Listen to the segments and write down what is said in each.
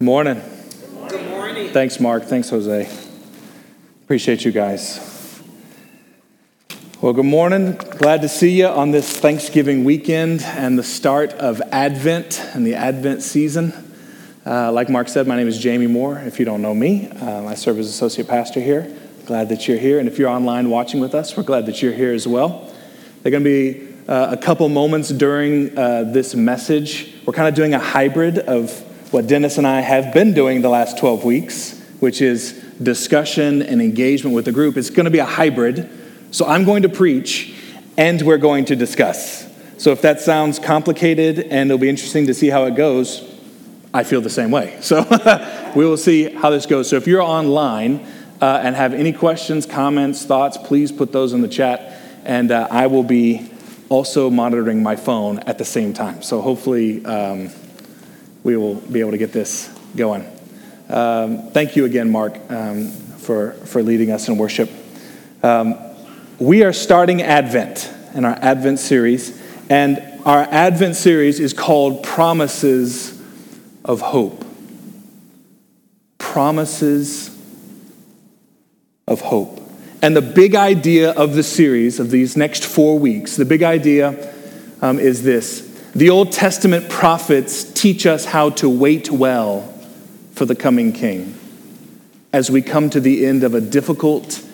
Morning. Good morning. Thanks, Mark. Thanks, Jose. Appreciate you guys. Well, good morning. Glad to see you on this Thanksgiving weekend and the start of Advent and the Advent season. Uh, like Mark said, my name is Jamie Moore. If you don't know me, um, I serve as associate pastor here. Glad that you're here. And if you're online watching with us, we're glad that you're here as well. There are going to be uh, a couple moments during uh, this message. We're kind of doing a hybrid of what Dennis and I have been doing the last 12 weeks, which is discussion and engagement with the group. It's going to be a hybrid. So I'm going to preach and we're going to discuss. So if that sounds complicated and it'll be interesting to see how it goes, I feel the same way. So we will see how this goes. So if you're online uh, and have any questions, comments, thoughts, please put those in the chat. And uh, I will be also monitoring my phone at the same time. So hopefully, um, we will be able to get this going. Um, thank you again, Mark, um, for, for leading us in worship. Um, we are starting Advent in our Advent series, and our Advent series is called Promises of Hope. Promises of Hope. And the big idea of the series, of these next four weeks, the big idea um, is this the Old Testament prophets teach us how to wait well for the coming king as we come to the end of a difficult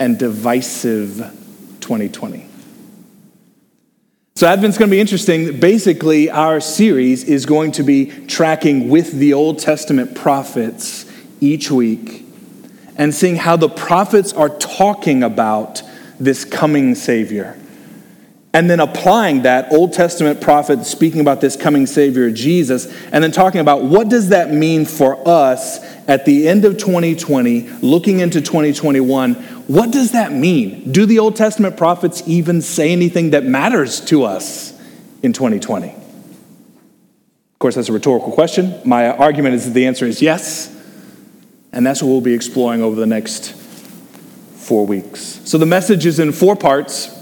and divisive 2020. So, Advent's going to be interesting. Basically, our series is going to be tracking with the Old Testament prophets each week and seeing how the prophets are talking about this coming Savior and then applying that old testament prophet speaking about this coming savior jesus and then talking about what does that mean for us at the end of 2020 looking into 2021 what does that mean? Do the old testament prophets even say anything that matters to us in 2020 of course that's a rhetorical question. My argument is that the answer is yes and that's what we'll be exploring over the next four weeks. So the message is in four parts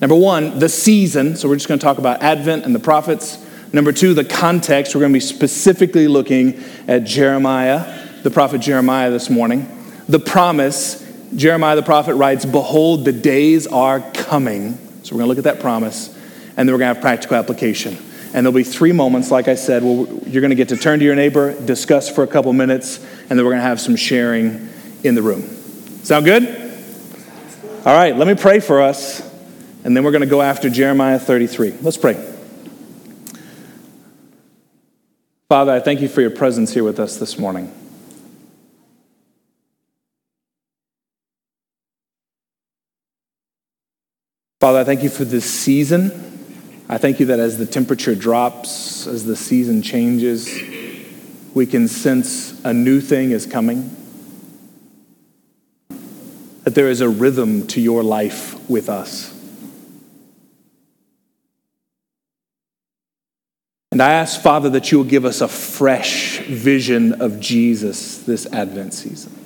Number one, the season. So we're just going to talk about Advent and the prophets. Number two, the context. We're going to be specifically looking at Jeremiah, the prophet Jeremiah this morning. The promise. Jeremiah the prophet writes, Behold, the days are coming. So we're going to look at that promise. And then we're going to have practical application. And there'll be three moments, like I said, where you're going to get to turn to your neighbor, discuss for a couple minutes, and then we're going to have some sharing in the room. Sound good? All right, let me pray for us and then we're going to go after Jeremiah 33. Let's pray. Father, I thank you for your presence here with us this morning. Father, I thank you for this season. I thank you that as the temperature drops, as the season changes, we can sense a new thing is coming. That there is a rhythm to your life with us. And I ask, Father, that you will give us a fresh vision of Jesus this Advent season.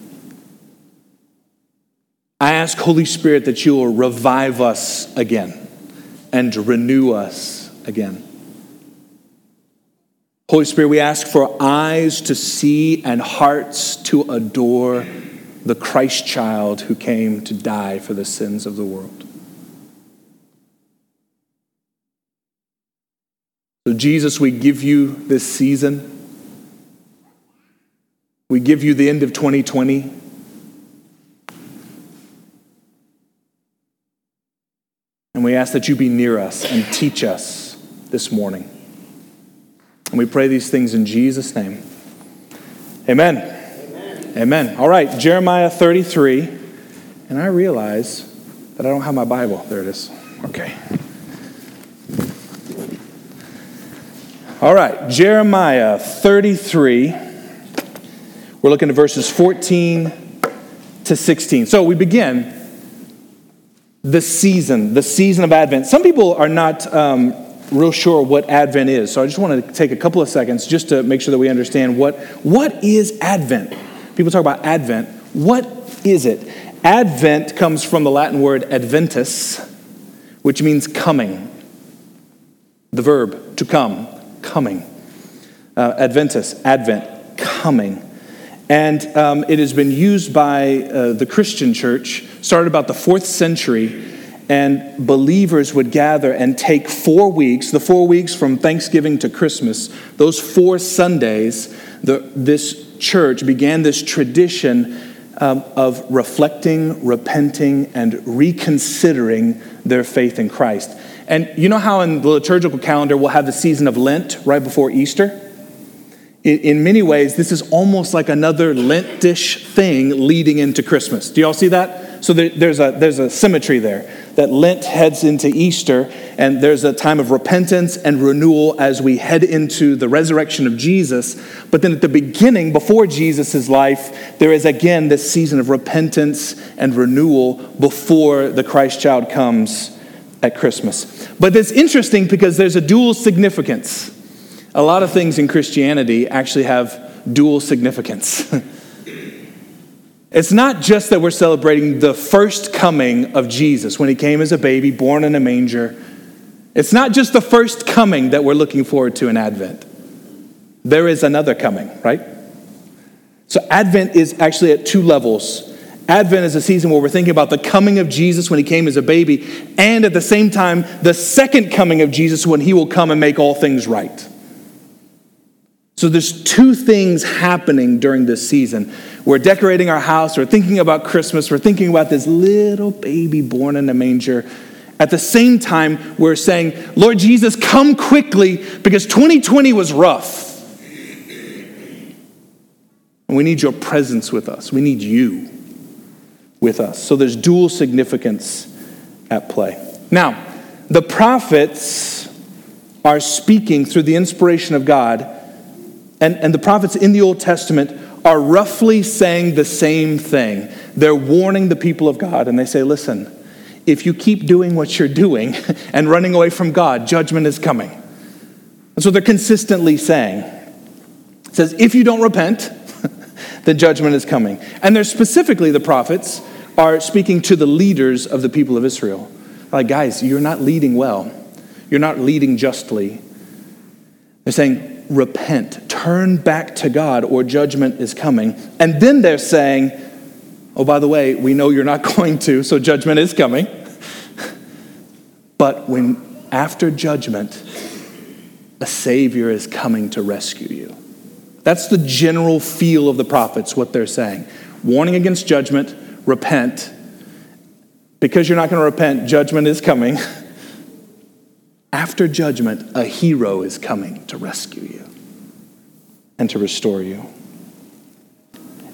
I ask, Holy Spirit, that you will revive us again and renew us again. Holy Spirit, we ask for eyes to see and hearts to adore the Christ child who came to die for the sins of the world. Jesus, we give you this season. We give you the end of 2020. And we ask that you be near us and teach us this morning. And we pray these things in Jesus' name. Amen. Amen. Amen. All right, Jeremiah 33. And I realize that I don't have my Bible. There it is. Okay. All right, Jeremiah 33. We're looking at verses 14 to 16. So we begin the season, the season of Advent. Some people are not um, real sure what Advent is, so I just want to take a couple of seconds just to make sure that we understand what, what is Advent. People talk about Advent. What is it? Advent comes from the Latin word adventus, which means coming. The verb to come coming. Uh, Adventus, Advent. coming. And um, it has been used by uh, the Christian church, started about the fourth century, and believers would gather and take four weeks, the four weeks from Thanksgiving to Christmas, those four Sundays, the, this church began this tradition um, of reflecting, repenting, and reconsidering their faith in Christ. And you know how in the liturgical calendar we'll have the season of Lent right before Easter? In, in many ways, this is almost like another Lentish thing leading into Christmas. Do y'all see that? So there, there's, a, there's a symmetry there. That Lent heads into Easter, and there's a time of repentance and renewal as we head into the resurrection of Jesus. But then at the beginning, before Jesus' life, there is again this season of repentance and renewal before the Christ child comes at Christmas. But it's interesting because there's a dual significance. A lot of things in Christianity actually have dual significance. it's not just that we're celebrating the first coming of Jesus when he came as a baby, born in a manger. It's not just the first coming that we're looking forward to in Advent. There is another coming, right? So Advent is actually at two levels. Advent is a season where we're thinking about the coming of Jesus when he came as a baby, and at the same time, the second coming of Jesus when he will come and make all things right. So there's two things happening during this season. We're decorating our house, we're thinking about Christmas, we're thinking about this little baby born in a manger. At the same time, we're saying, Lord Jesus, come quickly because 2020 was rough. And we need your presence with us. We need you with us. So there's dual significance at play. Now, the prophets are speaking through the inspiration of God, and, and the prophets in the Old Testament are roughly saying the same thing. They're warning the people of God, and they say, listen, if you keep doing what you're doing and running away from God, judgment is coming. And so they're consistently saying. It says, if you don't repent, the judgment is coming. And they're specifically the prophets are speaking to the leaders of the people of Israel. Like, guys, you're not leading well. You're not leading justly. They're saying, repent, turn back to God, or judgment is coming. And then they're saying, oh, by the way, we know you're not going to, so judgment is coming. but when after judgment, a Savior is coming to rescue you. That's the general feel of the prophets, what they're saying. Warning against judgment, repent. Because you're not going to repent, judgment is coming. After judgment, a hero is coming to rescue you and to restore you.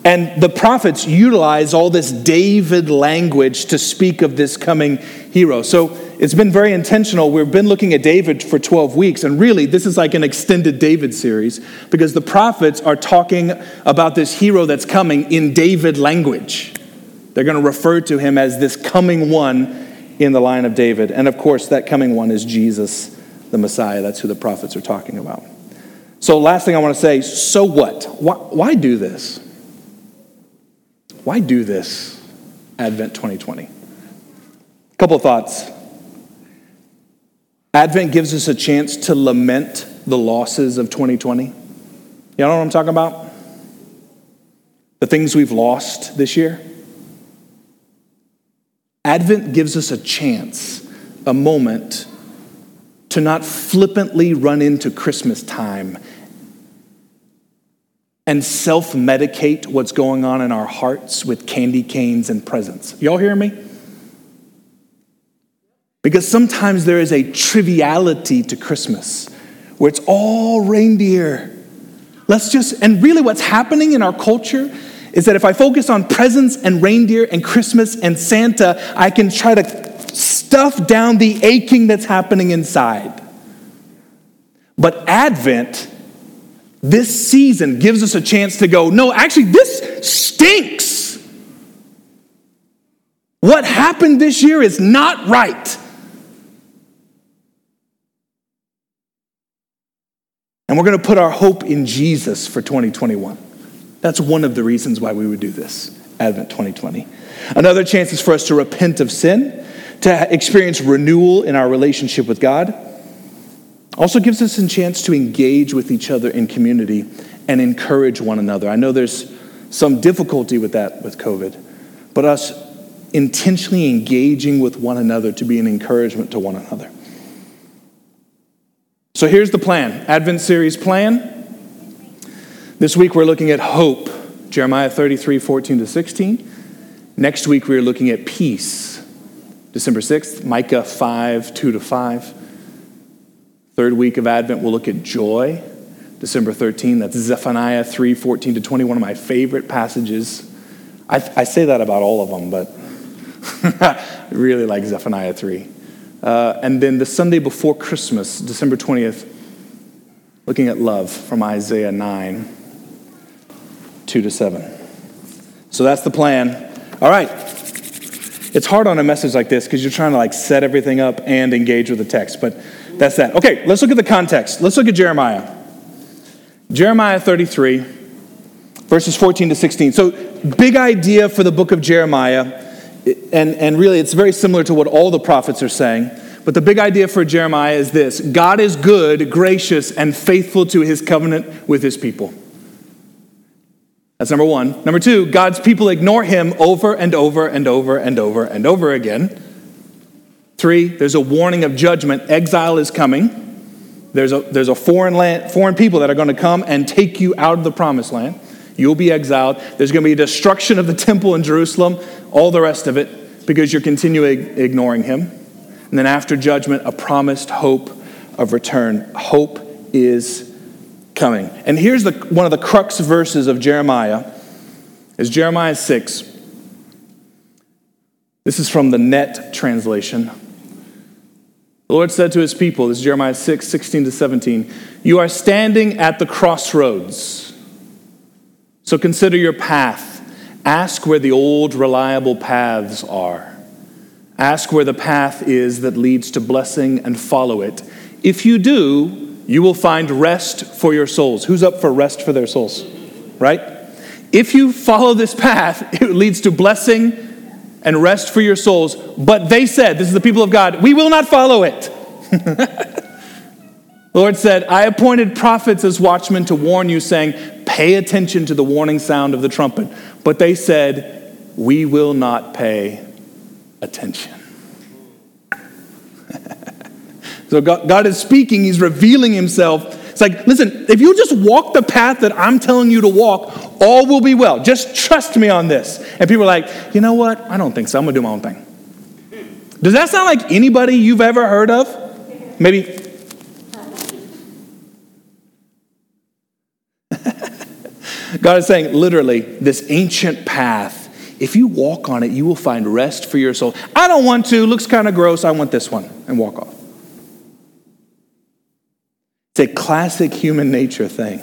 And the prophets utilize all this David language to speak of this coming hero. So it's been very intentional. We've been looking at David for 12 weeks, and really, this is like an extended David series because the prophets are talking about this hero that's coming in David language. They're going to refer to him as this coming one in the line of David. And of course, that coming one is Jesus, the Messiah. That's who the prophets are talking about. So, last thing I want to say so what? Why, why do this? Why do this, Advent 2020? A couple of thoughts. Advent gives us a chance to lament the losses of 2020. You know what I'm talking about? The things we've lost this year. Advent gives us a chance, a moment, to not flippantly run into Christmas time and self medicate what's going on in our hearts with candy canes and presents. Y'all hear me? Because sometimes there is a triviality to Christmas where it's all reindeer. Let's just, and really what's happening in our culture is that if I focus on presents and reindeer and Christmas and Santa, I can try to stuff down the aching that's happening inside. But Advent, this season, gives us a chance to go, no, actually, this stinks. What happened this year is not right. And we're going to put our hope in Jesus for 2021. That's one of the reasons why we would do this, Advent 2020. Another chance is for us to repent of sin, to experience renewal in our relationship with God. Also gives us a chance to engage with each other in community and encourage one another. I know there's some difficulty with that with COVID, but us intentionally engaging with one another to be an encouragement to one another. So here's the plan Advent series plan. This week we're looking at hope, Jeremiah 33 14 to 16. Next week we're looking at peace, December 6th, Micah 5 2 to 5. Third week of Advent we'll look at joy, December 13. That's Zephaniah 3 14 to 20, one of my favorite passages. I, I say that about all of them, but I really like Zephaniah 3. Uh, and then the Sunday before Christmas, December 20th, looking at love from Isaiah 9, 2 to 7. So that's the plan. All right. It's hard on a message like this because you're trying to like set everything up and engage with the text, but that's that. Okay, let's look at the context. Let's look at Jeremiah. Jeremiah 33, verses 14 to 16. So, big idea for the book of Jeremiah and, and really it's very similar to what all the prophets are saying. But the big idea for Jeremiah is this God is good, gracious, and faithful to his covenant with his people. That's number one. Number two, God's people ignore him over and over and over and over and over again. Three, there's a warning of judgment. Exile is coming. There's a, there's a foreign, land, foreign people that are going to come and take you out of the promised land. You'll be exiled. There's going to be destruction of the temple in Jerusalem all the rest of it because you're continually ignoring him. And then after judgment, a promised hope of return. Hope is coming. And here's the, one of the crux verses of Jeremiah is Jeremiah 6. This is from the net translation. The Lord said to his people, this is Jeremiah 6, 16 to 17, You are standing at the crossroads. So consider your path Ask where the old reliable paths are. Ask where the path is that leads to blessing and follow it. If you do, you will find rest for your souls. Who's up for rest for their souls? Right? If you follow this path, it leads to blessing and rest for your souls. But they said, This is the people of God, we will not follow it. The Lord said, I appointed prophets as watchmen to warn you, saying, Pay attention to the warning sound of the trumpet. But they said, We will not pay attention. So God, God is speaking, He's revealing Himself. It's like, listen, if you just walk the path that I'm telling you to walk, all will be well. Just trust me on this. And people are like, you know what? I don't think so. I'm going to do my own thing. Does that sound like anybody you've ever heard of? Maybe God is saying, literally, this ancient path, if you walk on it, you will find rest for your soul. I don't want to, looks kind of gross, I want this one, and walk off. It's a classic human nature thing.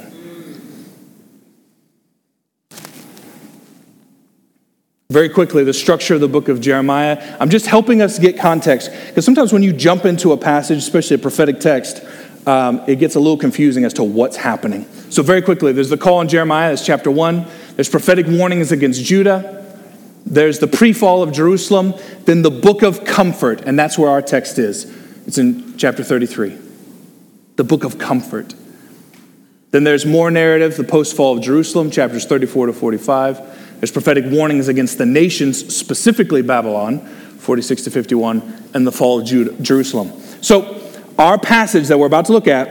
Very quickly, the structure of the book of Jeremiah. I'm just helping us get context because sometimes when you jump into a passage, especially a prophetic text, um, it gets a little confusing as to what's happening. So, very quickly, there's the call in Jeremiah, that's chapter 1. There's prophetic warnings against Judah. There's the pre fall of Jerusalem. Then the book of comfort, and that's where our text is. It's in chapter 33. The book of comfort. Then there's more narrative, the post fall of Jerusalem, chapters 34 to 45. There's prophetic warnings against the nations, specifically Babylon, 46 to 51, and the fall of Judah, Jerusalem. So, our passage that we're about to look at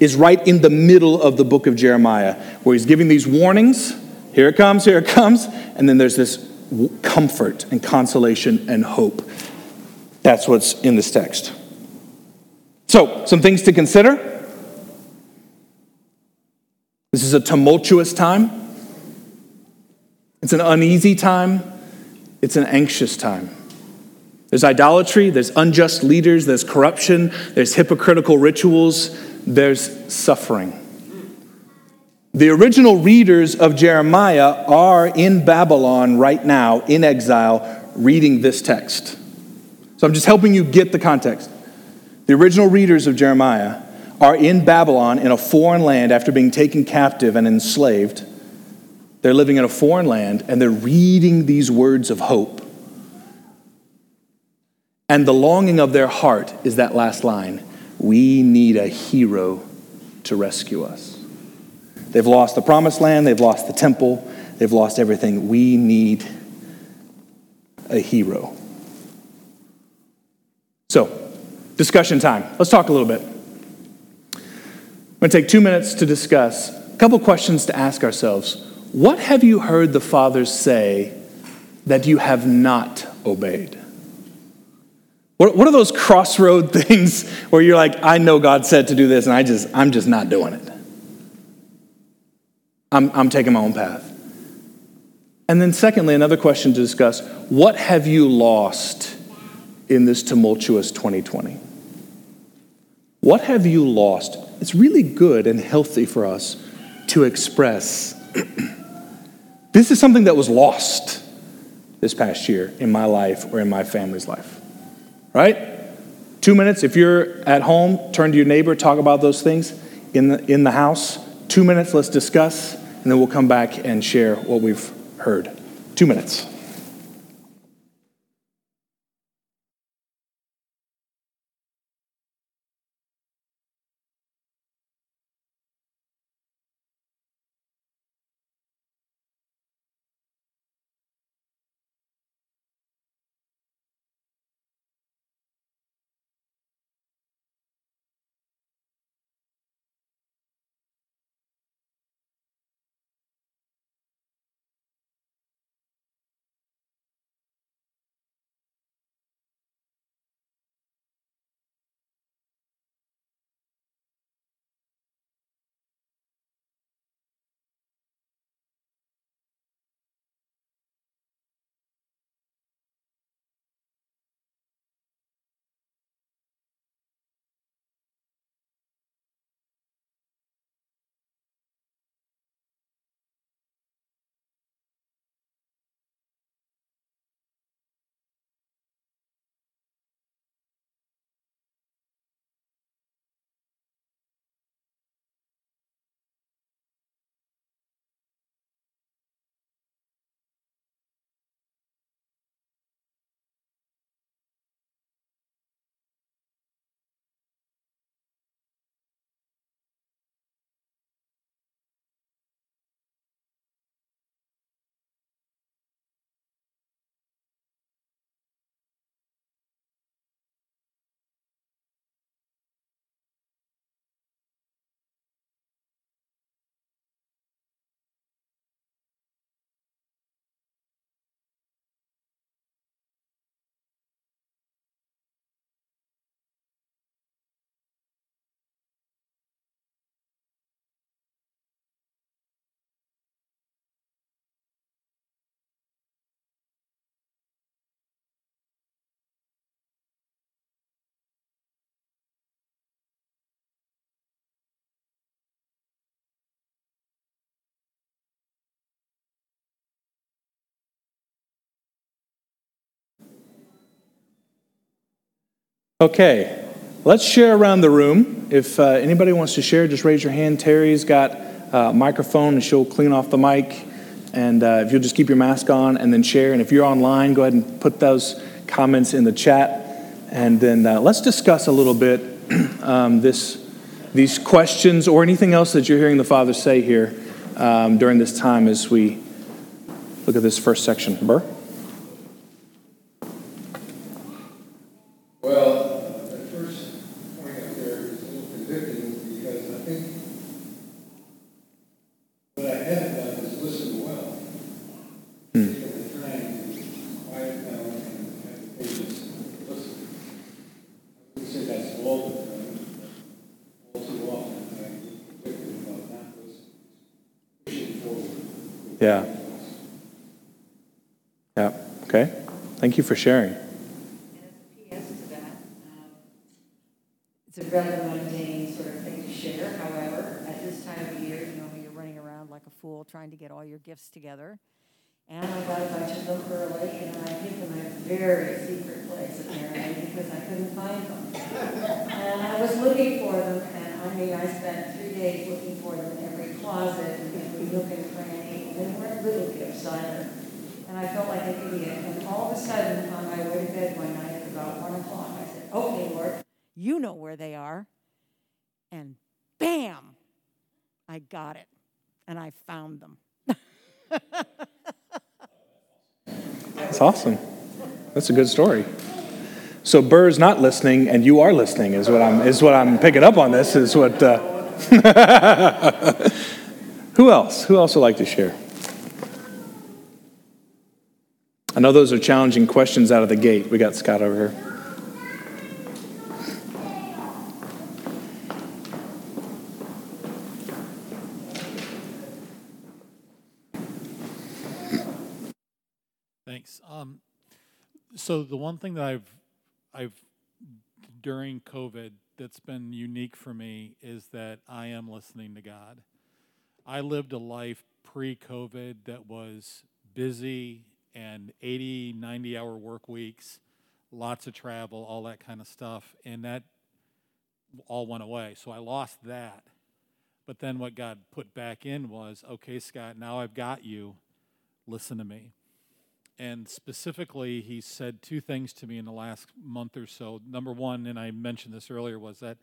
is right in the middle of the book of Jeremiah, where he's giving these warnings. Here it comes, here it comes. And then there's this comfort and consolation and hope. That's what's in this text. So, some things to consider. This is a tumultuous time, it's an uneasy time, it's an anxious time. There's idolatry, there's unjust leaders, there's corruption, there's hypocritical rituals, there's suffering. The original readers of Jeremiah are in Babylon right now, in exile, reading this text. So I'm just helping you get the context. The original readers of Jeremiah are in Babylon in a foreign land after being taken captive and enslaved. They're living in a foreign land and they're reading these words of hope. And the longing of their heart is that last line we need a hero to rescue us. They've lost the promised land, they've lost the temple, they've lost everything. We need a hero. So, discussion time. Let's talk a little bit. I'm going to take two minutes to discuss a couple questions to ask ourselves. What have you heard the fathers say that you have not obeyed? What, what are those crossroad things where you're like, I know God said to do this, and I just, I'm just not doing it? I'm, I'm taking my own path. And then, secondly, another question to discuss what have you lost in this tumultuous 2020? What have you lost? It's really good and healthy for us to express this is something that was lost this past year in my life or in my family's life. Right? Two minutes. If you're at home, turn to your neighbor, talk about those things in the, in the house. Two minutes, let's discuss, and then we'll come back and share what we've heard. Two minutes. Okay, let's share around the room. If uh, anybody wants to share, just raise your hand. Terry's got a microphone and she'll clean off the mic. And uh, if you'll just keep your mask on and then share. And if you're online, go ahead and put those comments in the chat. And then uh, let's discuss a little bit um, this, these questions or anything else that you're hearing the Father say here um, during this time as we look at this first section. Burr? Yeah. Yeah. Okay. Thank you for sharing. It's a rather um, mundane sort of thing to share. However, at this time of year, you know, you're running around like a fool trying to get all your gifts together. And I a bunch of them and I hid them in a very secret place apparently because I couldn't find them. And I was looking for them, and I mean, I spent three days looking for them in every closet and every nook and cranny. And they weren't little gifts either. And I felt like an idiot. And all of a sudden, on my way to bed one night at about one o'clock, I said, "Okay, Lord, you know where they are." And bam, I got it. and I found them. That's awesome. That's a good story. So Burr's not listening, and you are listening. Is what I'm is what I'm picking up on. This is what. Uh, Who else? Who else would like to share? I know those are challenging questions out of the gate. We got Scott over here. Thanks. Um, so the one thing that I've I've during COVID that's been unique for me is that I am listening to God. I lived a life pre-COVID that was busy and 80, 90 hour work weeks, lots of travel, all that kind of stuff, and that all went away. So I lost that. But then what God put back in was, okay, Scott, now I've got you. Listen to me and specifically, he said two things to me in the last month or so. Number one, and I mentioned this earlier, was that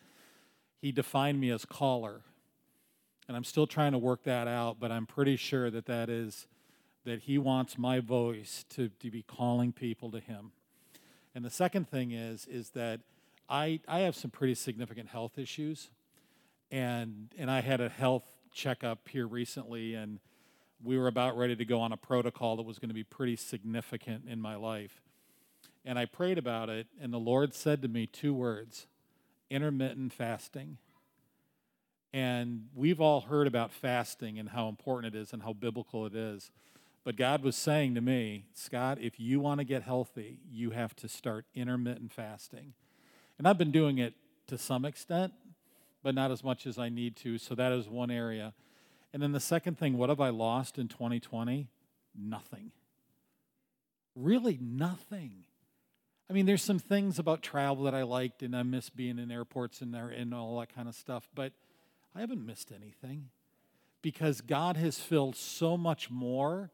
he defined me as caller. And I'm still trying to work that out, but I'm pretty sure that that is that he wants my voice to, to be calling people to him. And the second thing is, is that I, I have some pretty significant health issues. And, and I had a health checkup here recently, and we were about ready to go on a protocol that was going to be pretty significant in my life. And I prayed about it, and the Lord said to me two words intermittent fasting. And we've all heard about fasting and how important it is and how biblical it is. But God was saying to me, Scott, if you want to get healthy, you have to start intermittent fasting. And I've been doing it to some extent, but not as much as I need to. So that is one area. And then the second thing, what have I lost in 2020? Nothing. Really, nothing. I mean, there's some things about travel that I liked, and I miss being in airports and, and all that kind of stuff, but I haven't missed anything because God has filled so much more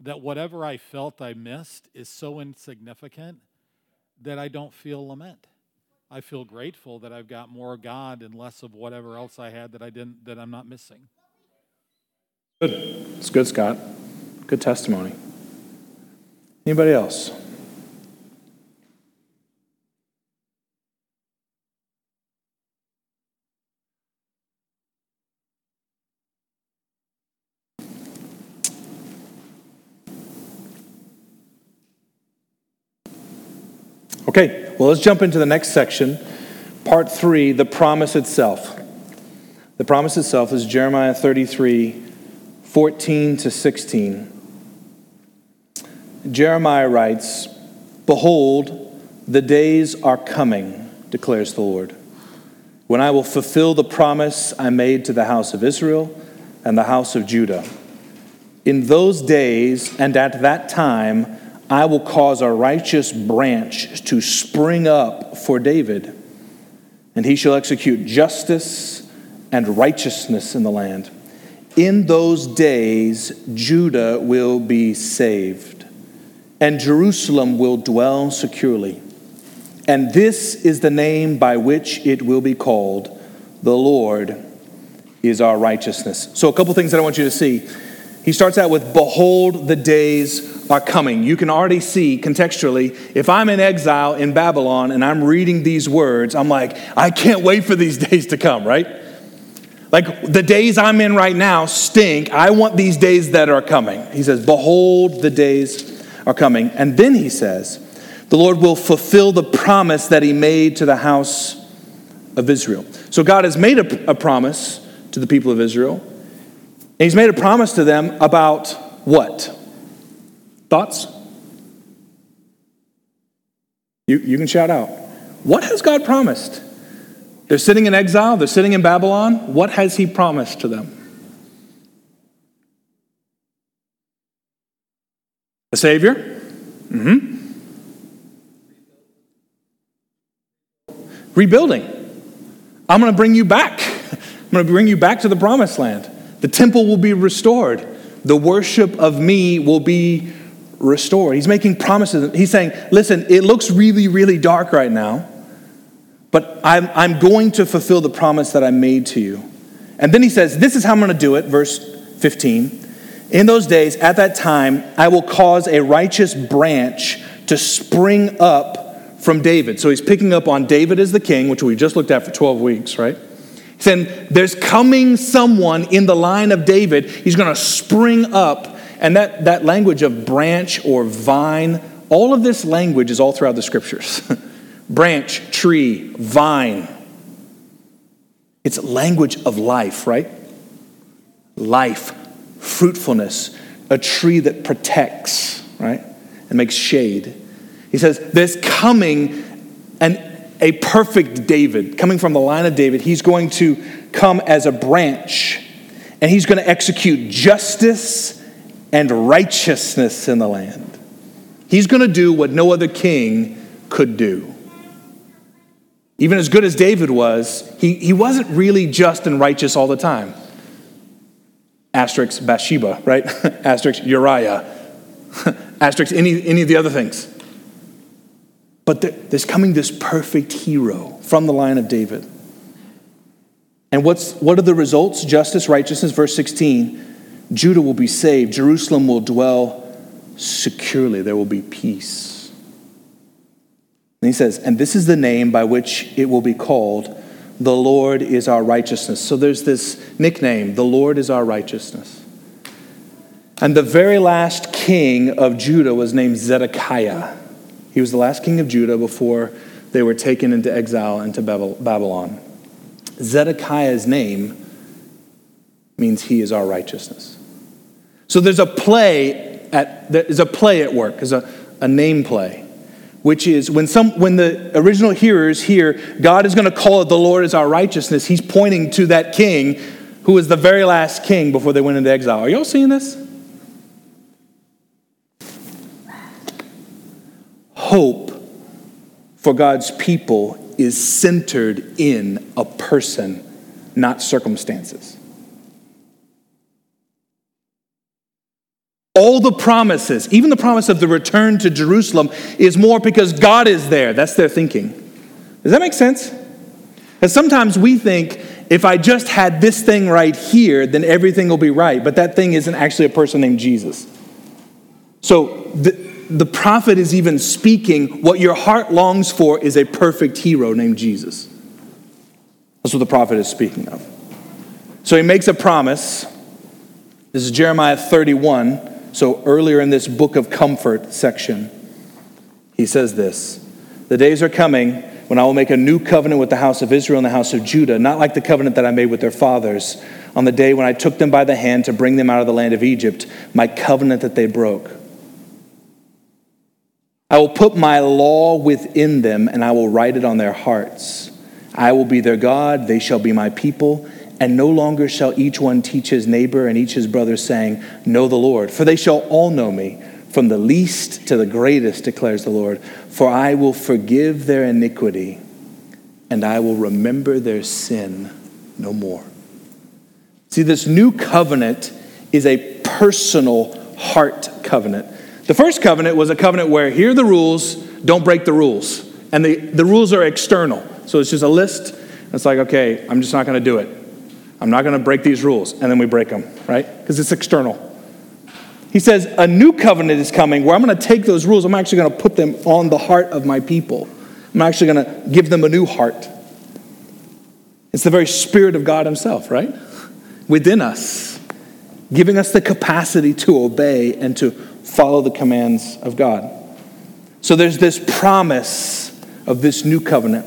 that whatever I felt I missed is so insignificant that I don't feel lament. I feel grateful that I've got more God and less of whatever else I had that I didn't that I'm not missing. Good. It's good, Scott. Good testimony. Anybody else? Okay, well, let's jump into the next section. Part three the promise itself. The promise itself is Jeremiah 33 14 to 16. Jeremiah writes, Behold, the days are coming, declares the Lord, when I will fulfill the promise I made to the house of Israel and the house of Judah. In those days and at that time, I will cause a righteous branch to spring up for David, and he shall execute justice and righteousness in the land. In those days, Judah will be saved, and Jerusalem will dwell securely. And this is the name by which it will be called the Lord is our righteousness. So, a couple things that I want you to see. He starts out with, Behold, the days are coming. You can already see contextually, if I'm in exile in Babylon and I'm reading these words, I'm like, I can't wait for these days to come, right? Like the days I'm in right now stink. I want these days that are coming. He says, Behold, the days are coming. And then he says, The Lord will fulfill the promise that he made to the house of Israel. So God has made a, a promise to the people of Israel. He's made a promise to them about what? Thoughts? You, you can shout out. What has God promised? They're sitting in exile, they're sitting in Babylon. What has he promised to them? A Savior? Mm-hmm. Rebuilding. I'm going to bring you back. I'm going to bring you back to the promised land. The temple will be restored. The worship of me will be restored. He's making promises. He's saying, listen, it looks really, really dark right now. But I'm, I'm going to fulfill the promise that I made to you. And then he says, This is how I'm going to do it, verse 15. In those days, at that time, I will cause a righteous branch to spring up from David. So he's picking up on David as the king, which we just looked at for 12 weeks, right? He's saying there's coming someone in the line of David. He's going to spring up. And that, that language of branch or vine, all of this language is all throughout the scriptures branch, tree, vine. It's language of life, right? Life, fruitfulness, a tree that protects, right? And makes shade. He says, There's coming an, a perfect David, coming from the line of David. He's going to come as a branch, and he's going to execute justice and righteousness in the land. He's going to do what no other king could do. Even as good as David was, he, he wasn't really just and righteous all the time. Asterisk Bathsheba, right? Asterisk Uriah. Asterisk any, any of the other things. But there's coming this perfect hero from the line of David. And what's, what are the results? Justice, righteousness, verse 16. Judah will be saved, Jerusalem will dwell securely, there will be peace. And he says, and this is the name by which it will be called the Lord is our righteousness. So there's this nickname, the Lord is our righteousness. And the very last king of Judah was named Zedekiah. He was the last king of Judah before they were taken into exile into Babylon. Zedekiah's name means he is our righteousness. So there's a play at there's a play at work, there's a, a name play which is when, some, when the original hearers hear God is going to call it the Lord is our righteousness, he's pointing to that king who was the very last king before they went into exile. Are y'all seeing this? Hope for God's people is centered in a person, not circumstances. All the promises, even the promise of the return to Jerusalem, is more because God is there. That's their thinking. Does that make sense? Because sometimes we think if I just had this thing right here, then everything will be right. But that thing isn't actually a person named Jesus. So the, the prophet is even speaking what your heart longs for is a perfect hero named Jesus. That's what the prophet is speaking of. So he makes a promise. This is Jeremiah 31. So, earlier in this book of comfort section, he says this The days are coming when I will make a new covenant with the house of Israel and the house of Judah, not like the covenant that I made with their fathers on the day when I took them by the hand to bring them out of the land of Egypt, my covenant that they broke. I will put my law within them and I will write it on their hearts. I will be their God, they shall be my people and no longer shall each one teach his neighbor and each his brother, saying, Know the Lord. For they shall all know me, from the least to the greatest, declares the Lord. For I will forgive their iniquity, and I will remember their sin no more. See, this new covenant is a personal heart covenant. The first covenant was a covenant where here are the rules, don't break the rules. And the, the rules are external. So it's just a list. It's like, okay, I'm just not going to do it. I'm not going to break these rules. And then we break them, right? Because it's external. He says, A new covenant is coming where I'm going to take those rules, I'm actually going to put them on the heart of my people. I'm actually going to give them a new heart. It's the very Spirit of God Himself, right? Within us, giving us the capacity to obey and to follow the commands of God. So there's this promise of this new covenant.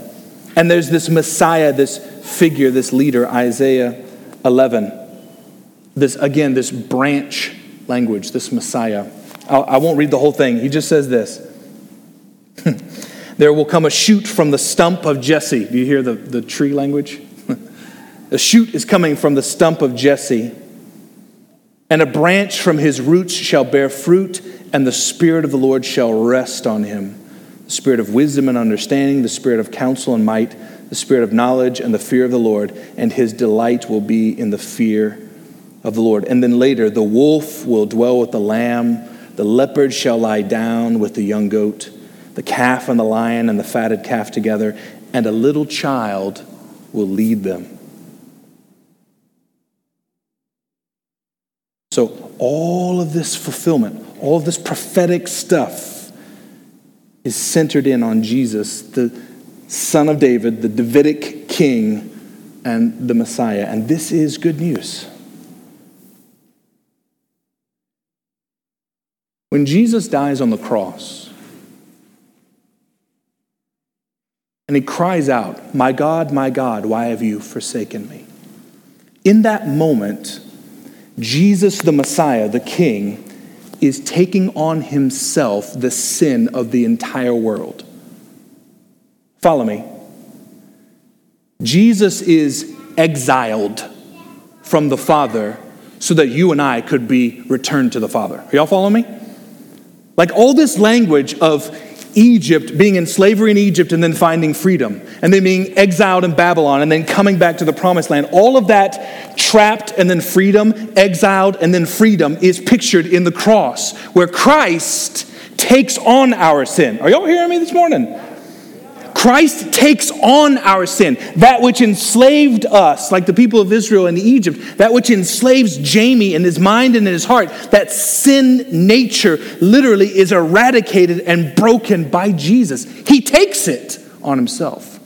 And there's this Messiah, this figure, this leader, Isaiah 11. This, again, this branch language, this Messiah. I'll, I will not read the whole thing. He just says this There will come a shoot from the stump of Jesse. Do you hear the, the tree language? a shoot is coming from the stump of Jesse, and a branch from his roots shall bear fruit, and the Spirit of the Lord shall rest on him the spirit of wisdom and understanding, the spirit of counsel and might the spirit of knowledge and the fear of the Lord, and his delight will be in the fear of the Lord. And then later, the wolf will dwell with the lamb, the leopard shall lie down with the young goat, the calf and the lion and the fatted calf together, and a little child will lead them. So, all of this fulfillment, all of this prophetic stuff is centered in on Jesus, the son of David, the Davidic king, and the Messiah. And this is good news. When Jesus dies on the cross, and he cries out, My God, my God, why have you forsaken me? In that moment, Jesus, the Messiah, the King, is taking on himself the sin of the entire world. Follow me. Jesus is exiled from the Father so that you and I could be returned to the Father. Are y'all following me? Like all this language of Egypt, being in slavery in Egypt and then finding freedom, and then being exiled in Babylon and then coming back to the promised land. All of that trapped and then freedom, exiled and then freedom is pictured in the cross, where Christ takes on our sin. Are y'all hearing me this morning? Christ takes on our sin, that which enslaved us, like the people of Israel in Egypt, that which enslaves Jamie in his mind and in his heart, that sin nature literally is eradicated and broken by Jesus. He takes it on himself.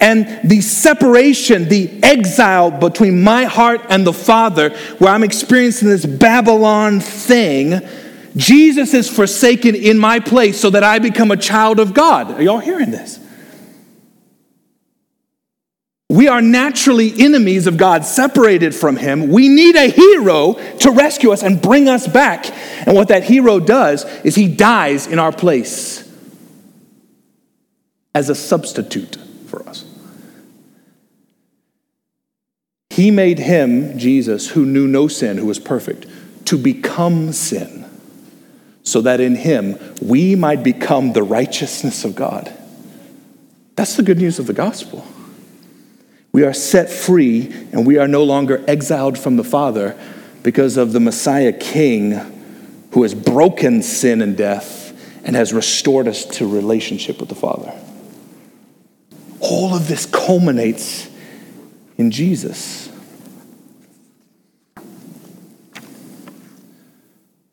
And the separation, the exile between my heart and the Father, where I'm experiencing this Babylon thing, Jesus is forsaken in my place so that I become a child of God. Are y'all hearing this? We are naturally enemies of God, separated from Him. We need a hero to rescue us and bring us back. And what that hero does is he dies in our place as a substitute for us. He made him, Jesus, who knew no sin, who was perfect, to become sin, so that in him we might become the righteousness of God. That's the good news of the gospel. We are set free and we are no longer exiled from the Father because of the Messiah King who has broken sin and death and has restored us to relationship with the Father. All of this culminates in Jesus.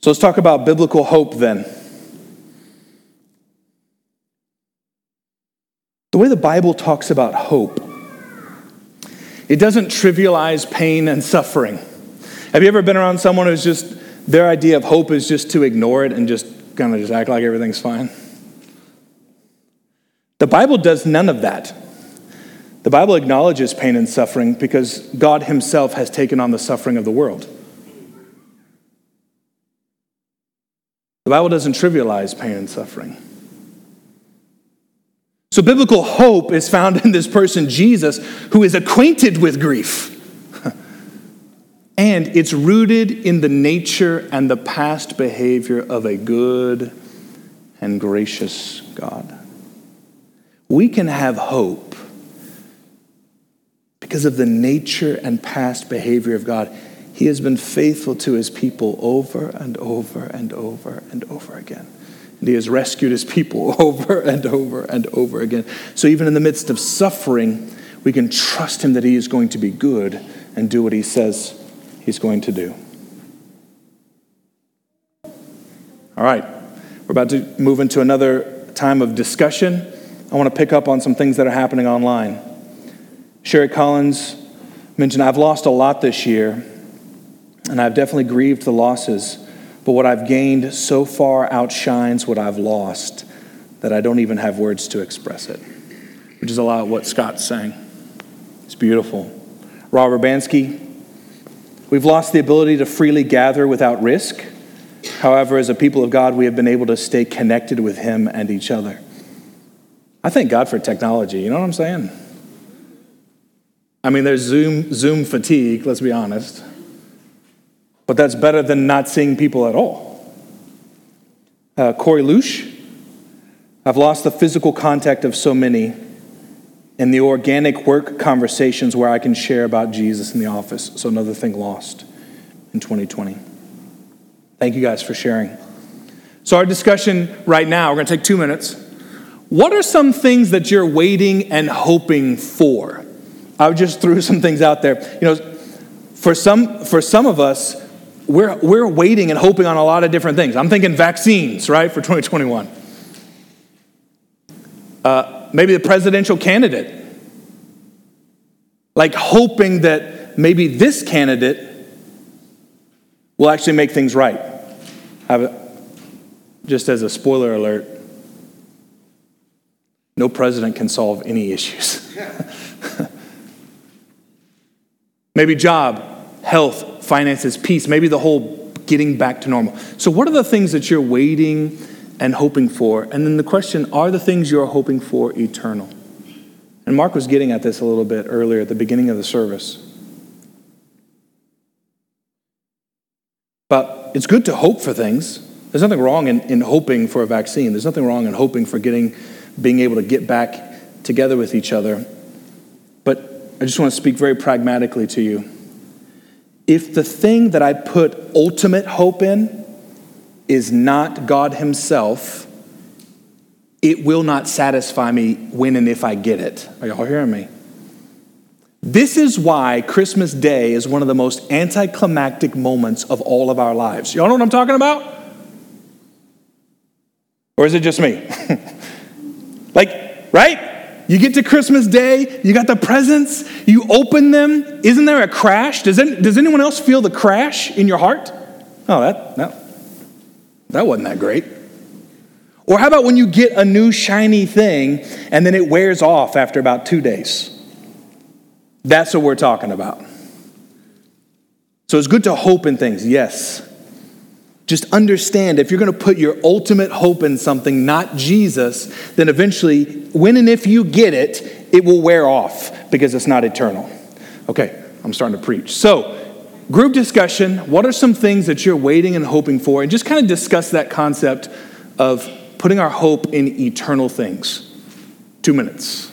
So let's talk about biblical hope then. The way the Bible talks about hope it doesn't trivialize pain and suffering. Have you ever been around someone who's just, their idea of hope is just to ignore it and just kind of just act like everything's fine? The Bible does none of that. The Bible acknowledges pain and suffering because God Himself has taken on the suffering of the world. The Bible doesn't trivialize pain and suffering. So, biblical hope is found in this person, Jesus, who is acquainted with grief. and it's rooted in the nature and the past behavior of a good and gracious God. We can have hope because of the nature and past behavior of God. He has been faithful to his people over and over and over and over again. He has rescued his people over and over and over again. So even in the midst of suffering, we can trust him that he is going to be good and do what he says he's going to do. All right, we're about to move into another time of discussion. I want to pick up on some things that are happening online. Sherry Collins mentioned, I've lost a lot this year, and I've definitely grieved the losses. But what I've gained so far outshines what I've lost that I don't even have words to express it, which is a lot of what Scott's saying. It's beautiful. Robert Bansky, we've lost the ability to freely gather without risk. However, as a people of God, we have been able to stay connected with Him and each other. I thank God for technology. You know what I'm saying? I mean, there's Zoom, Zoom fatigue, let's be honest. But that's better than not seeing people at all. Uh, Corey Lush, I've lost the physical contact of so many and the organic work conversations where I can share about Jesus in the office. So, another thing lost in 2020. Thank you guys for sharing. So, our discussion right now, we're going to take two minutes. What are some things that you're waiting and hoping for? I just threw some things out there. You know, for some, for some of us, we're, we're waiting and hoping on a lot of different things. I'm thinking vaccines, right, for 2021. Uh, maybe the presidential candidate. Like hoping that maybe this candidate will actually make things right. just as a spoiler alert, no president can solve any issues. maybe job, health, finances, peace, maybe the whole getting back to normal. So, what are the things that you're waiting and hoping for? And then the question are the things you're hoping for eternal? And Mark was getting at this a little bit earlier at the beginning of the service. But it's good to hope for things. There's nothing wrong in, in hoping for a vaccine. There's nothing wrong in hoping for getting, being able to get back together with each other. But I just want to speak very pragmatically to you. If the thing that I put ultimate hope in is not God Himself, it will not satisfy me when and if I get it. Are y'all hearing me? This is why Christmas Day is one of the most anticlimactic moments of all of our lives. Y'all know what I'm talking about? Or is it just me? like, right? You get to Christmas Day, you got the presents, you open them. Isn't there a crash? Does, any, does anyone else feel the crash in your heart? Oh, that, that, that wasn't that great. Or how about when you get a new shiny thing and then it wears off after about two days? That's what we're talking about. So it's good to hope in things, yes. Just understand if you're going to put your ultimate hope in something, not Jesus, then eventually, when and if you get it, it will wear off because it's not eternal. Okay, I'm starting to preach. So, group discussion what are some things that you're waiting and hoping for? And just kind of discuss that concept of putting our hope in eternal things. Two minutes.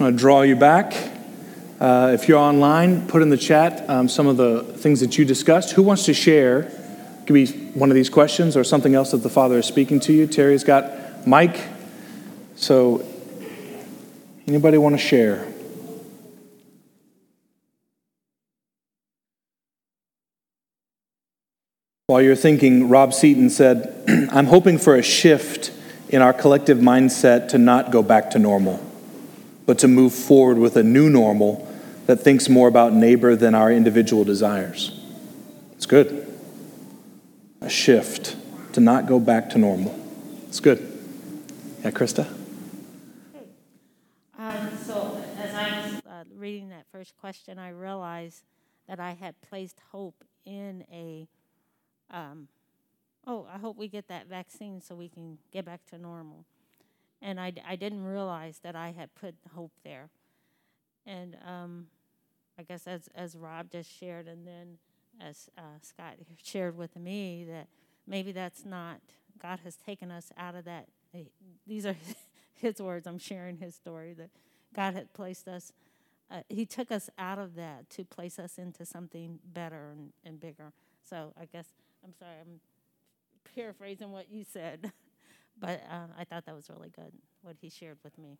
Going to draw you back. Uh, if you're online, put in the chat um, some of the things that you discussed. Who wants to share? It could be one of these questions or something else that the Father is speaking to you. Terry's got Mike. So, anybody want to share? While you're thinking, Rob Seaton said, I'm hoping for a shift in our collective mindset to not go back to normal, but to move forward with a new normal that thinks more about neighbor than our individual desires. It's good. A shift to not go back to normal. It's good. Yeah, Krista? Um, so, as I was uh, reading that first question, I realized that I had placed hope in a, um, oh, I hope we get that vaccine so we can get back to normal. And I, I didn't realize that I had put hope there. And um, I guess as, as Rob just shared, and then as uh, Scott shared with me, that maybe that's not, God has taken us out of that. These are his words. I'm sharing his story that God had placed us. Uh, he took us out of that to place us into something better and, and bigger. So I guess I'm sorry, I'm paraphrasing what you said, but uh, I thought that was really good what he shared with me.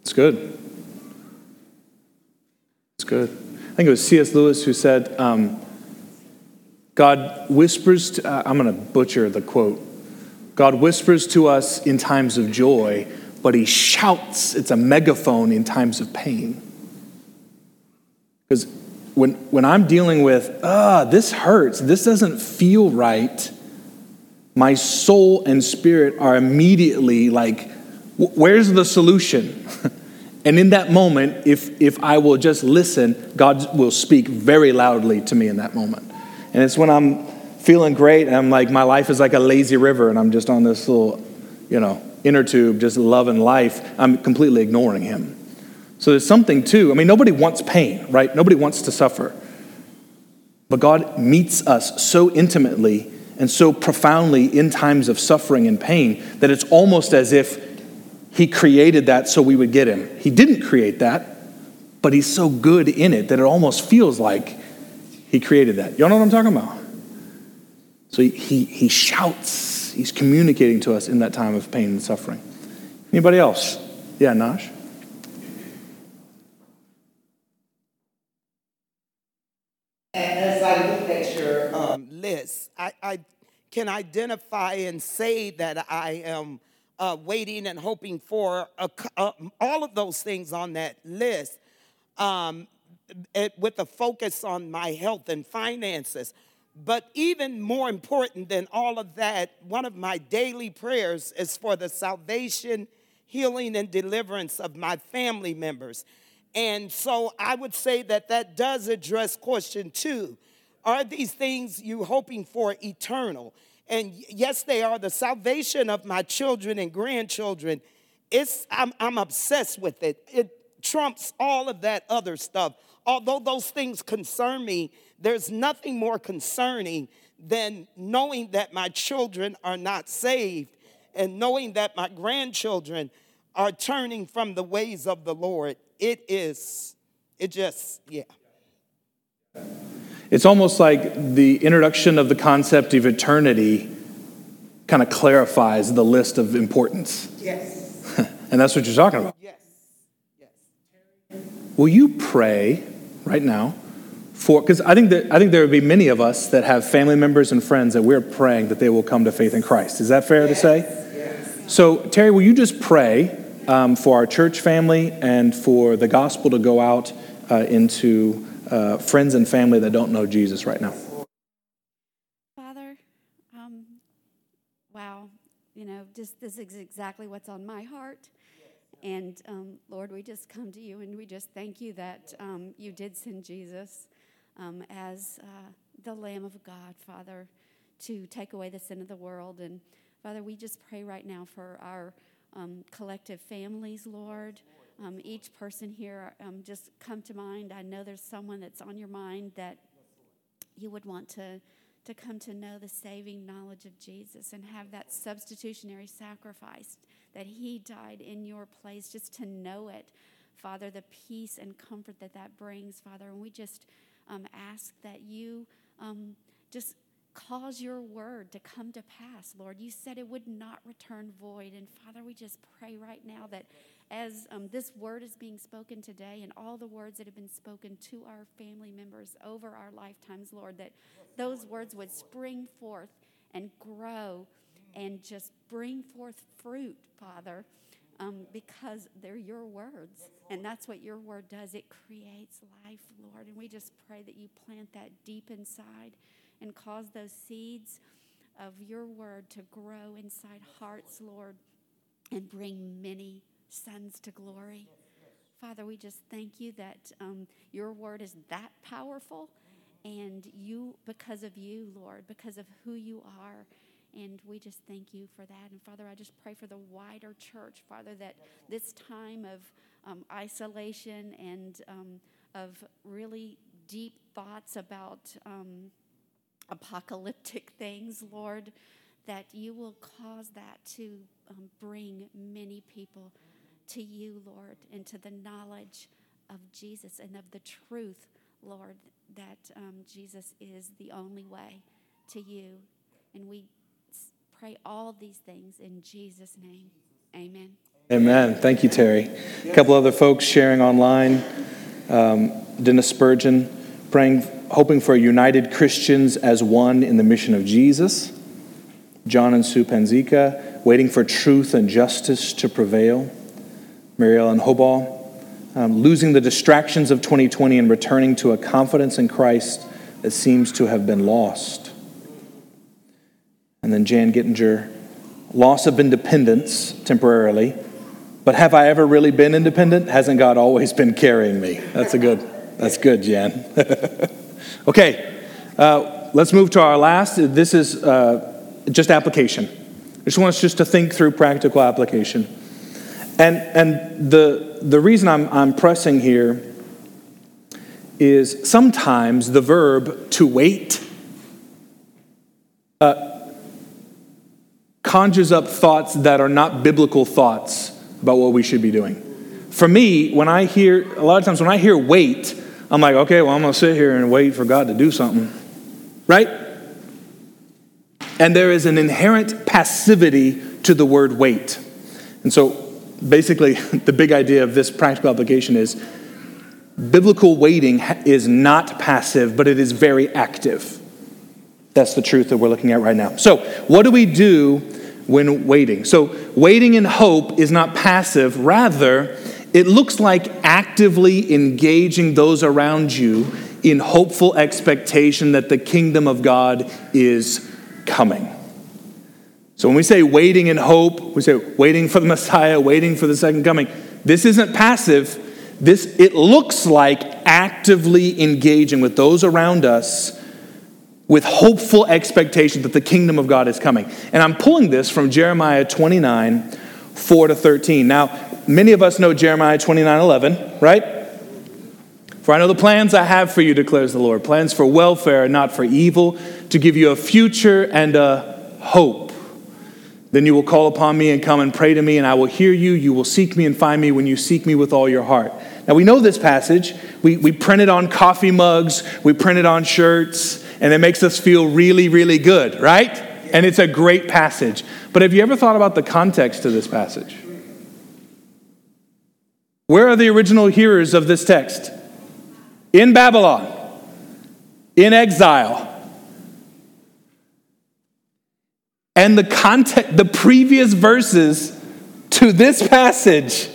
It's good. It's good. I think it was C.S. Lewis who said, um, God whispers, to, uh, I'm going to butcher the quote. God whispers to us in times of joy, but he shouts, it's a megaphone in times of pain. Because when, when I'm dealing with, ah, this hurts, this doesn't feel right, my soul and spirit are immediately like, where's the solution? And in that moment, if, if I will just listen, God will speak very loudly to me in that moment. And it's when I'm feeling great and I'm like, my life is like a lazy river and I'm just on this little, you know, inner tube, just loving life, I'm completely ignoring Him. So there's something too. I mean, nobody wants pain, right? Nobody wants to suffer. But God meets us so intimately and so profoundly in times of suffering and pain that it's almost as if he created that so we would get him. He didn't create that, but he's so good in it that it almost feels like he created that. Y'all know what I'm talking about? So he, he, he shouts, he's communicating to us in that time of pain and suffering. Anybody else? Yeah, Nash? As I look at your um, list, I, I can identify and say that I am uh, waiting and hoping for a, uh, all of those things on that list um, it, with a focus on my health and finances. But even more important than all of that, one of my daily prayers is for the salvation, healing, and deliverance of my family members. And so I would say that that does address question two. Are these things you hoping for eternal? And yes, they are the salvation of my children and grandchildren. It's, I'm, I'm obsessed with it. It trumps all of that other stuff. Although those things concern me, there's nothing more concerning than knowing that my children are not saved and knowing that my grandchildren are turning from the ways of the Lord. It is, it just, yeah. It's almost like the introduction of the concept of eternity kind of clarifies the list of importance. Yes. and that's what you're talking about. Yes. Yes. Will you pray right now for because I think that I think there would be many of us that have family members and friends that we're praying that they will come to faith in Christ. Is that fair yes. to say? Yes. So Terry, will you just pray um, for our church family and for the gospel to go out uh, into uh, friends and family that don't know Jesus right now? Father, um, wow, you know, just this is exactly what's on my heart. And um, Lord, we just come to you and we just thank you that um, you did send Jesus um, as uh, the Lamb of God, Father, to take away the sin of the world. And Father, we just pray right now for our um, collective families, Lord um, each person here um, just come to mind. I know there's someone that's on your mind that you would want to, to come to know the saving knowledge of Jesus and have that substitutionary sacrifice that He died in your place, just to know it. Father, the peace and comfort that that brings, Father. And we just um, ask that you um, just cause your word to come to pass, Lord. You said it would not return void. And Father, we just pray right now that as um, this word is being spoken today and all the words that have been spoken to our family members over our lifetimes, Lord, that those words would spring forth and grow and just bring forth fruit, Father, um, because they're your words. And that's what your word does. It creates life, Lord. And we just pray that you plant that deep inside and cause those seeds of your word to grow inside hearts, Lord, and bring many sons to glory. Father, we just thank you that um, your word is that powerful. And you, because of you, Lord, because of who you are, and we just thank you for that. And Father, I just pray for the wider church, Father, that this time of um, isolation and um, of really deep thoughts about um, apocalyptic things, Lord, that you will cause that to um, bring many people to you, Lord, and to the knowledge of Jesus and of the truth, Lord, that um, Jesus is the only way to you. And we pray all these things in Jesus' name. Amen. Amen. Thank you, Terry. A couple other folks sharing online. Um, Dennis Spurgeon praying, hoping for united Christians as one in the mission of Jesus. John and Sue Panzica waiting for truth and justice to prevail. Mary Ellen Hoball um, losing the distractions of 2020 and returning to a confidence in Christ that seems to have been lost. And then Jan Gittinger, loss of independence temporarily. But have I ever really been independent? Hasn't God always been carrying me? That's a good, that's good, Jan. okay, uh, let's move to our last. This is uh, just application. I just want us just to think through practical application. And, and the, the reason I'm, I'm pressing here is sometimes the verb to wait uh, conjures up thoughts that are not biblical thoughts about what we should be doing. For me, when I hear, a lot of times when I hear wait, I'm like, okay, well, I'm going to sit here and wait for God to do something. Right? And there is an inherent passivity to the word wait. And so, basically, the big idea of this practical application is biblical waiting is not passive, but it is very active. That's the truth that we're looking at right now. So, what do we do when waiting? So, waiting in hope is not passive, rather, it looks like actively engaging those around you in hopeful expectation that the kingdom of God is coming. So, when we say waiting in hope, we say waiting for the Messiah, waiting for the second coming. This isn't passive. This it looks like actively engaging with those around us with hopeful expectation that the kingdom of God is coming. And I'm pulling this from Jeremiah 29, 4 to 13. Now, many of us know Jeremiah 29, 11, right? For I know the plans I have for you, declares the Lord plans for welfare and not for evil, to give you a future and a hope. Then you will call upon me and come and pray to me, and I will hear you. You will seek me and find me when you seek me with all your heart. Now, we know this passage. We, we print it on coffee mugs, we print it on shirts and it makes us feel really, really good, right? And it's a great passage. But have you ever thought about the context of this passage? Where are the original hearers of this text? In Babylon, in exile. And the context, the previous verses to this passage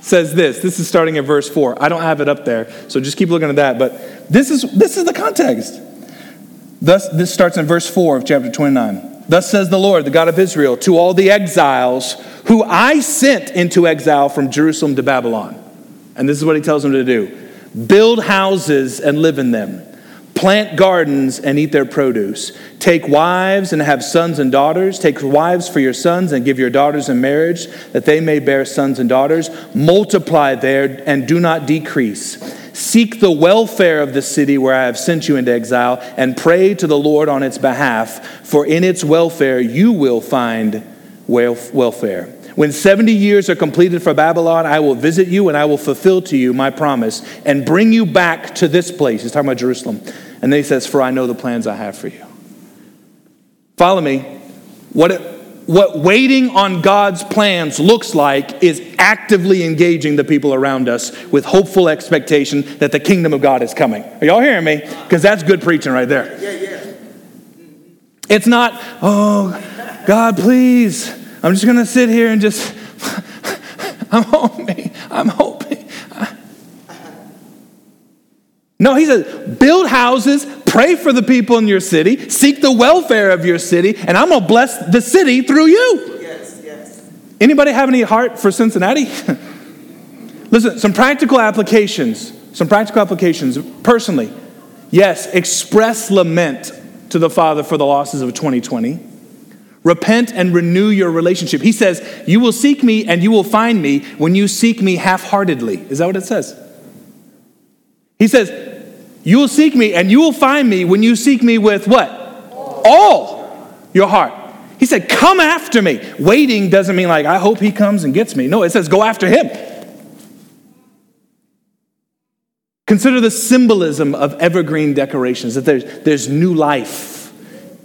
says this. This is starting at verse 4. I don't have it up there, so just keep looking at that. But this is this is the context. Thus, this starts in verse 4 of chapter 29. Thus says the Lord, the God of Israel, to all the exiles who I sent into exile from Jerusalem to Babylon. And this is what he tells them to do build houses and live in them, plant gardens and eat their produce, take wives and have sons and daughters, take wives for your sons and give your daughters in marriage, that they may bear sons and daughters, multiply there and do not decrease. Seek the welfare of the city where I have sent you into exile, and pray to the Lord on its behalf, for in its welfare you will find welfare. When 70 years are completed for Babylon, I will visit you and I will fulfill to you my promise and bring you back to this place. He's talking about Jerusalem. And then he says, For I know the plans I have for you. Follow me. What, it, what waiting on God's plans looks like is actively engaging the people around us with hopeful expectation that the kingdom of God is coming. Are y'all hearing me? Because that's good preaching right there. Yeah, yeah. It's not, oh, God, please. I'm just going to sit here and just, I'm hoping, I'm hoping. No, he says, build houses, pray for the people in your city, seek the welfare of your city, and I'm going to bless the city through you. Yes, yes. Anybody have any heart for Cincinnati? Listen, some practical applications. Some practical applications. Personally, yes, express lament to the Father for the losses of 2020. Repent and renew your relationship. He says, You will seek me and you will find me when you seek me half heartedly. Is that what it says? He says, You will seek me and you will find me when you seek me with what? All your heart. He said, Come after me. Waiting doesn't mean like, I hope he comes and gets me. No, it says, Go after him. Consider the symbolism of evergreen decorations, that there's, there's new life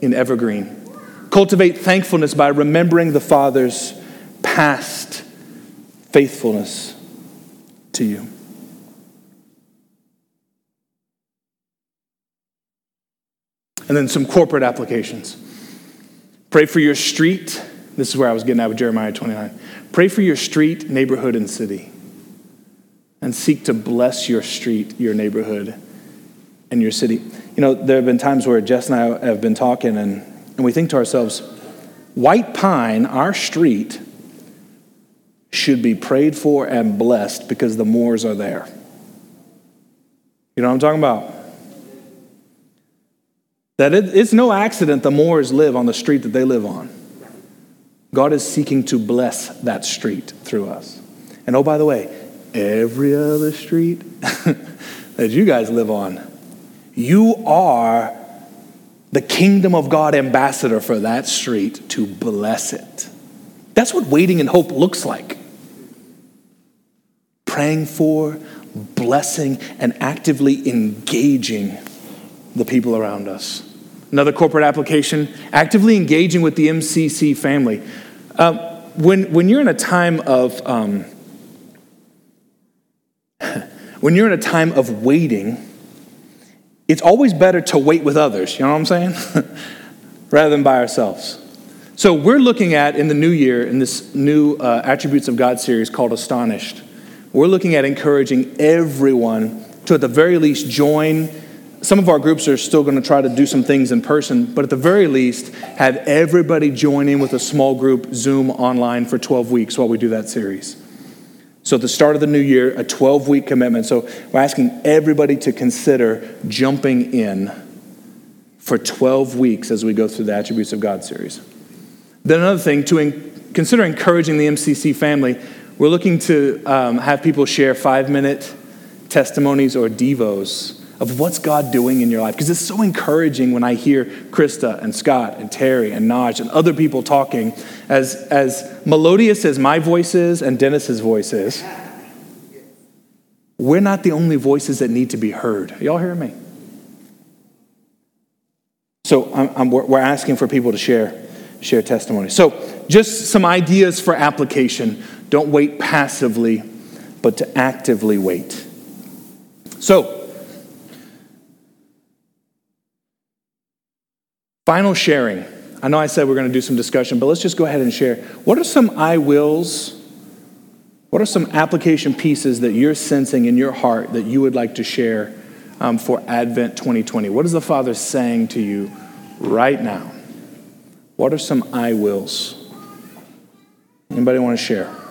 in evergreen. Cultivate thankfulness by remembering the Father's past faithfulness to you. And then some corporate applications. Pray for your street. This is where I was getting at with Jeremiah 29. Pray for your street, neighborhood, and city and seek to bless your street, your neighborhood, and your city. You know, there have been times where Jess and I have been talking, and, and we think to ourselves, White Pine, our street, should be prayed for and blessed because the Moors are there. You know what I'm talking about? That it, it's no accident the Moors live on the street that they live on. God is seeking to bless that street through us. And oh, by the way, every other street that you guys live on. You are the kingdom of God ambassador for that street to bless it. That's what waiting in hope looks like. Praying for, blessing, and actively engaging the people around us. Another corporate application actively engaging with the MCC family. Um, when, when you're in a time of um, when you're in a time of waiting, it's always better to wait with others. You know what I'm saying? Rather than by ourselves. So we're looking at in the new year in this new uh, attributes of God series called Astonished. We're looking at encouraging everyone to at the very least join. Some of our groups are still going to try to do some things in person, but at the very least, have everybody join in with a small group Zoom online for 12 weeks while we do that series. So, at the start of the new year, a 12 week commitment. So, we're asking everybody to consider jumping in for 12 weeks as we go through the Attributes of God series. Then, another thing, to consider encouraging the MCC family, we're looking to um, have people share five minute testimonies or devos of what's God doing in your life. Because it's so encouraging when I hear Krista and Scott and Terry and Naj and other people talking, as, as melodious as my voice is and Dennis's voice is. We're not the only voices that need to be heard. Y'all hear me? So I'm, I'm, we're asking for people to share, share testimony. So just some ideas for application. Don't wait passively, but to actively wait. So, Final sharing. I know I said we're going to do some discussion, but let's just go ahead and share. What are some I wills? What are some application pieces that you're sensing in your heart that you would like to share um, for Advent 2020? What is the Father saying to you right now? What are some I wills? Anybody want to share?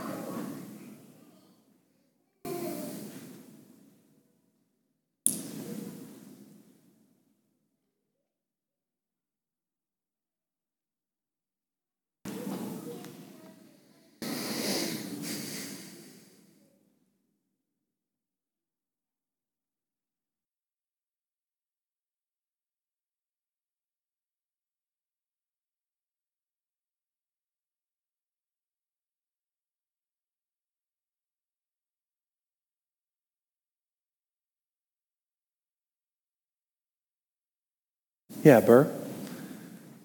Yeah, Burr?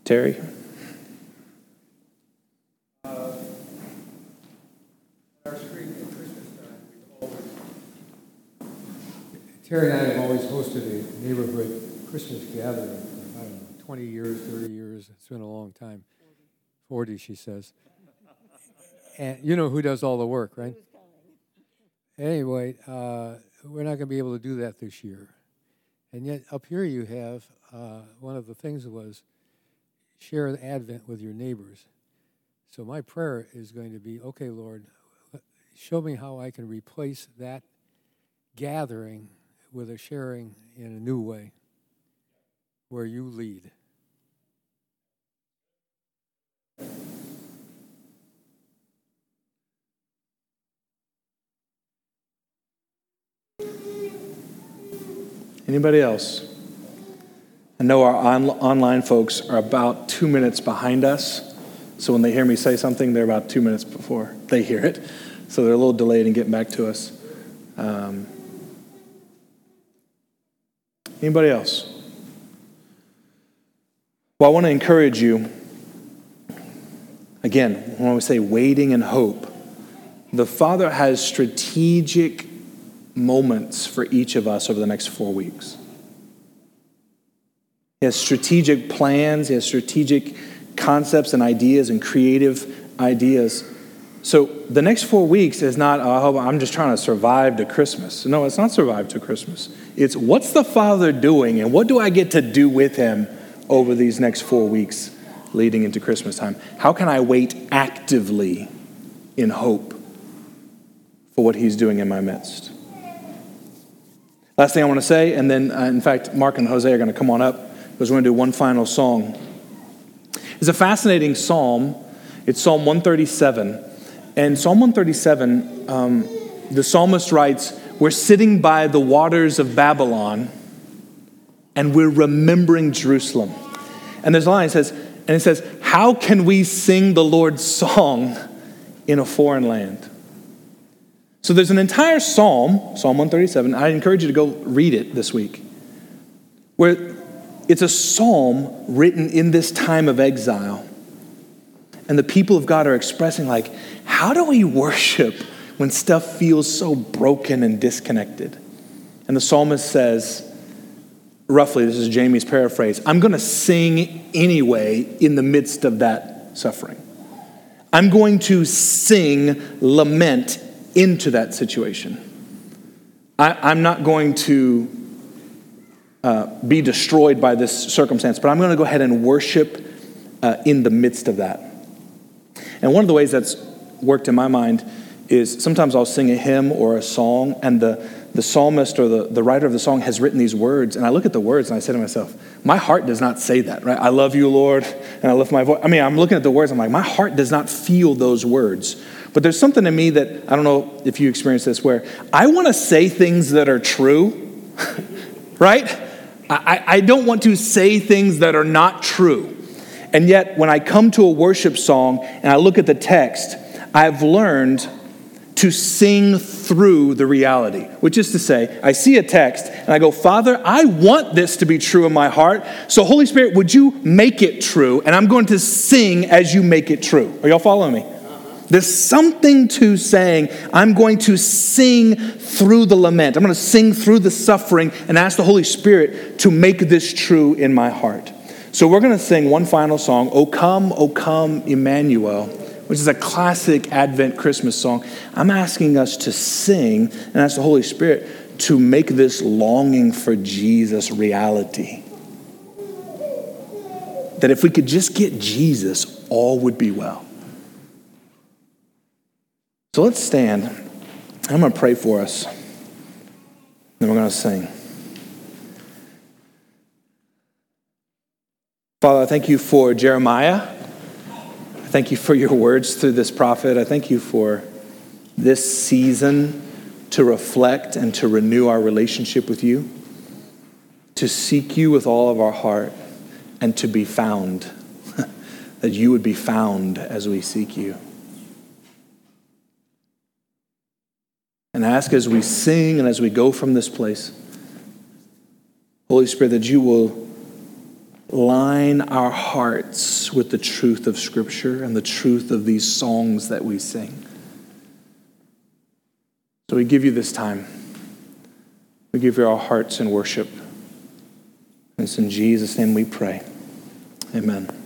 Terry? Terry and I have always hosted a neighborhood Christmas gathering for, I don't know, 20 years, 30 years. It's been a long time. 40, she says. And you know who does all the work, right? Anyway, uh, we're not going to be able to do that this year. And yet, up here you have uh, one of the things was share the Advent with your neighbors. So my prayer is going to be, okay, Lord, show me how I can replace that gathering with a sharing in a new way where you lead. Anybody else? I know our on- online folks are about two minutes behind us. So when they hear me say something, they're about two minutes before they hear it. So they're a little delayed in getting back to us. Um, anybody else? Well, I want to encourage you. Again, when we say waiting and hope, the Father has strategic moments for each of us over the next four weeks. He has strategic plans, he has strategic concepts and ideas and creative ideas. So the next four weeks is not, oh, I'm just trying to survive to Christmas. No, it's not survive to Christmas. It's what's the Father doing and what do I get to do with him over these next four weeks leading into Christmas time? How can I wait actively in hope for what he's doing in my midst? Last thing I want to say, and then uh, in fact, Mark and Jose are going to come on up because we're going to do one final song. It's a fascinating psalm. It's Psalm 137. And Psalm 137, um, the psalmist writes, We're sitting by the waters of Babylon and we're remembering Jerusalem. And there's a line, it says, and it says, How can we sing the Lord's song in a foreign land? So there's an entire psalm, Psalm 137. I encourage you to go read it this week, where it's a psalm written in this time of exile. And the people of God are expressing, like, how do we worship when stuff feels so broken and disconnected? And the psalmist says, roughly, this is Jamie's paraphrase I'm going to sing anyway in the midst of that suffering. I'm going to sing lament into that situation. I, am not going to uh, be destroyed by this circumstance, but I'm going to go ahead and worship uh, in the midst of that. And one of the ways that's worked in my mind is sometimes I'll sing a hymn or a song, and the, the psalmist or the, the writer of the song has written these words, and I look at the words and I say to myself, my heart does not say that, right? I love you, Lord, and I lift my voice. I mean, I'm looking at the words, I'm like, my heart does not feel those words. But there's something in me that, I don't know if you experience this, where I want to say things that are true, right? I, I don't want to say things that are not true. And yet, when I come to a worship song and I look at the text, I've learned to sing through the reality, which is to say, I see a text and I go, Father, I want this to be true in my heart. So, Holy Spirit, would you make it true? And I'm going to sing as you make it true. Are y'all following me? There's something to saying, I'm going to sing through the lament. I'm going to sing through the suffering and ask the Holy Spirit to make this true in my heart. So we're going to sing one final song, O Come, O Come, Emmanuel, which is a classic Advent Christmas song. I'm asking us to sing and ask the Holy Spirit to make this longing for Jesus reality. That if we could just get Jesus, all would be well. So let's stand. I'm going to pray for us. Then we're going to sing. Father, I thank you for Jeremiah. I thank you for your words through this prophet. I thank you for this season to reflect and to renew our relationship with you, to seek you with all of our heart, and to be found, that you would be found as we seek you. And ask as we sing and as we go from this place, Holy Spirit, that you will line our hearts with the truth of Scripture and the truth of these songs that we sing. So we give you this time. We give you our hearts in worship. And it's in Jesus' name we pray. Amen.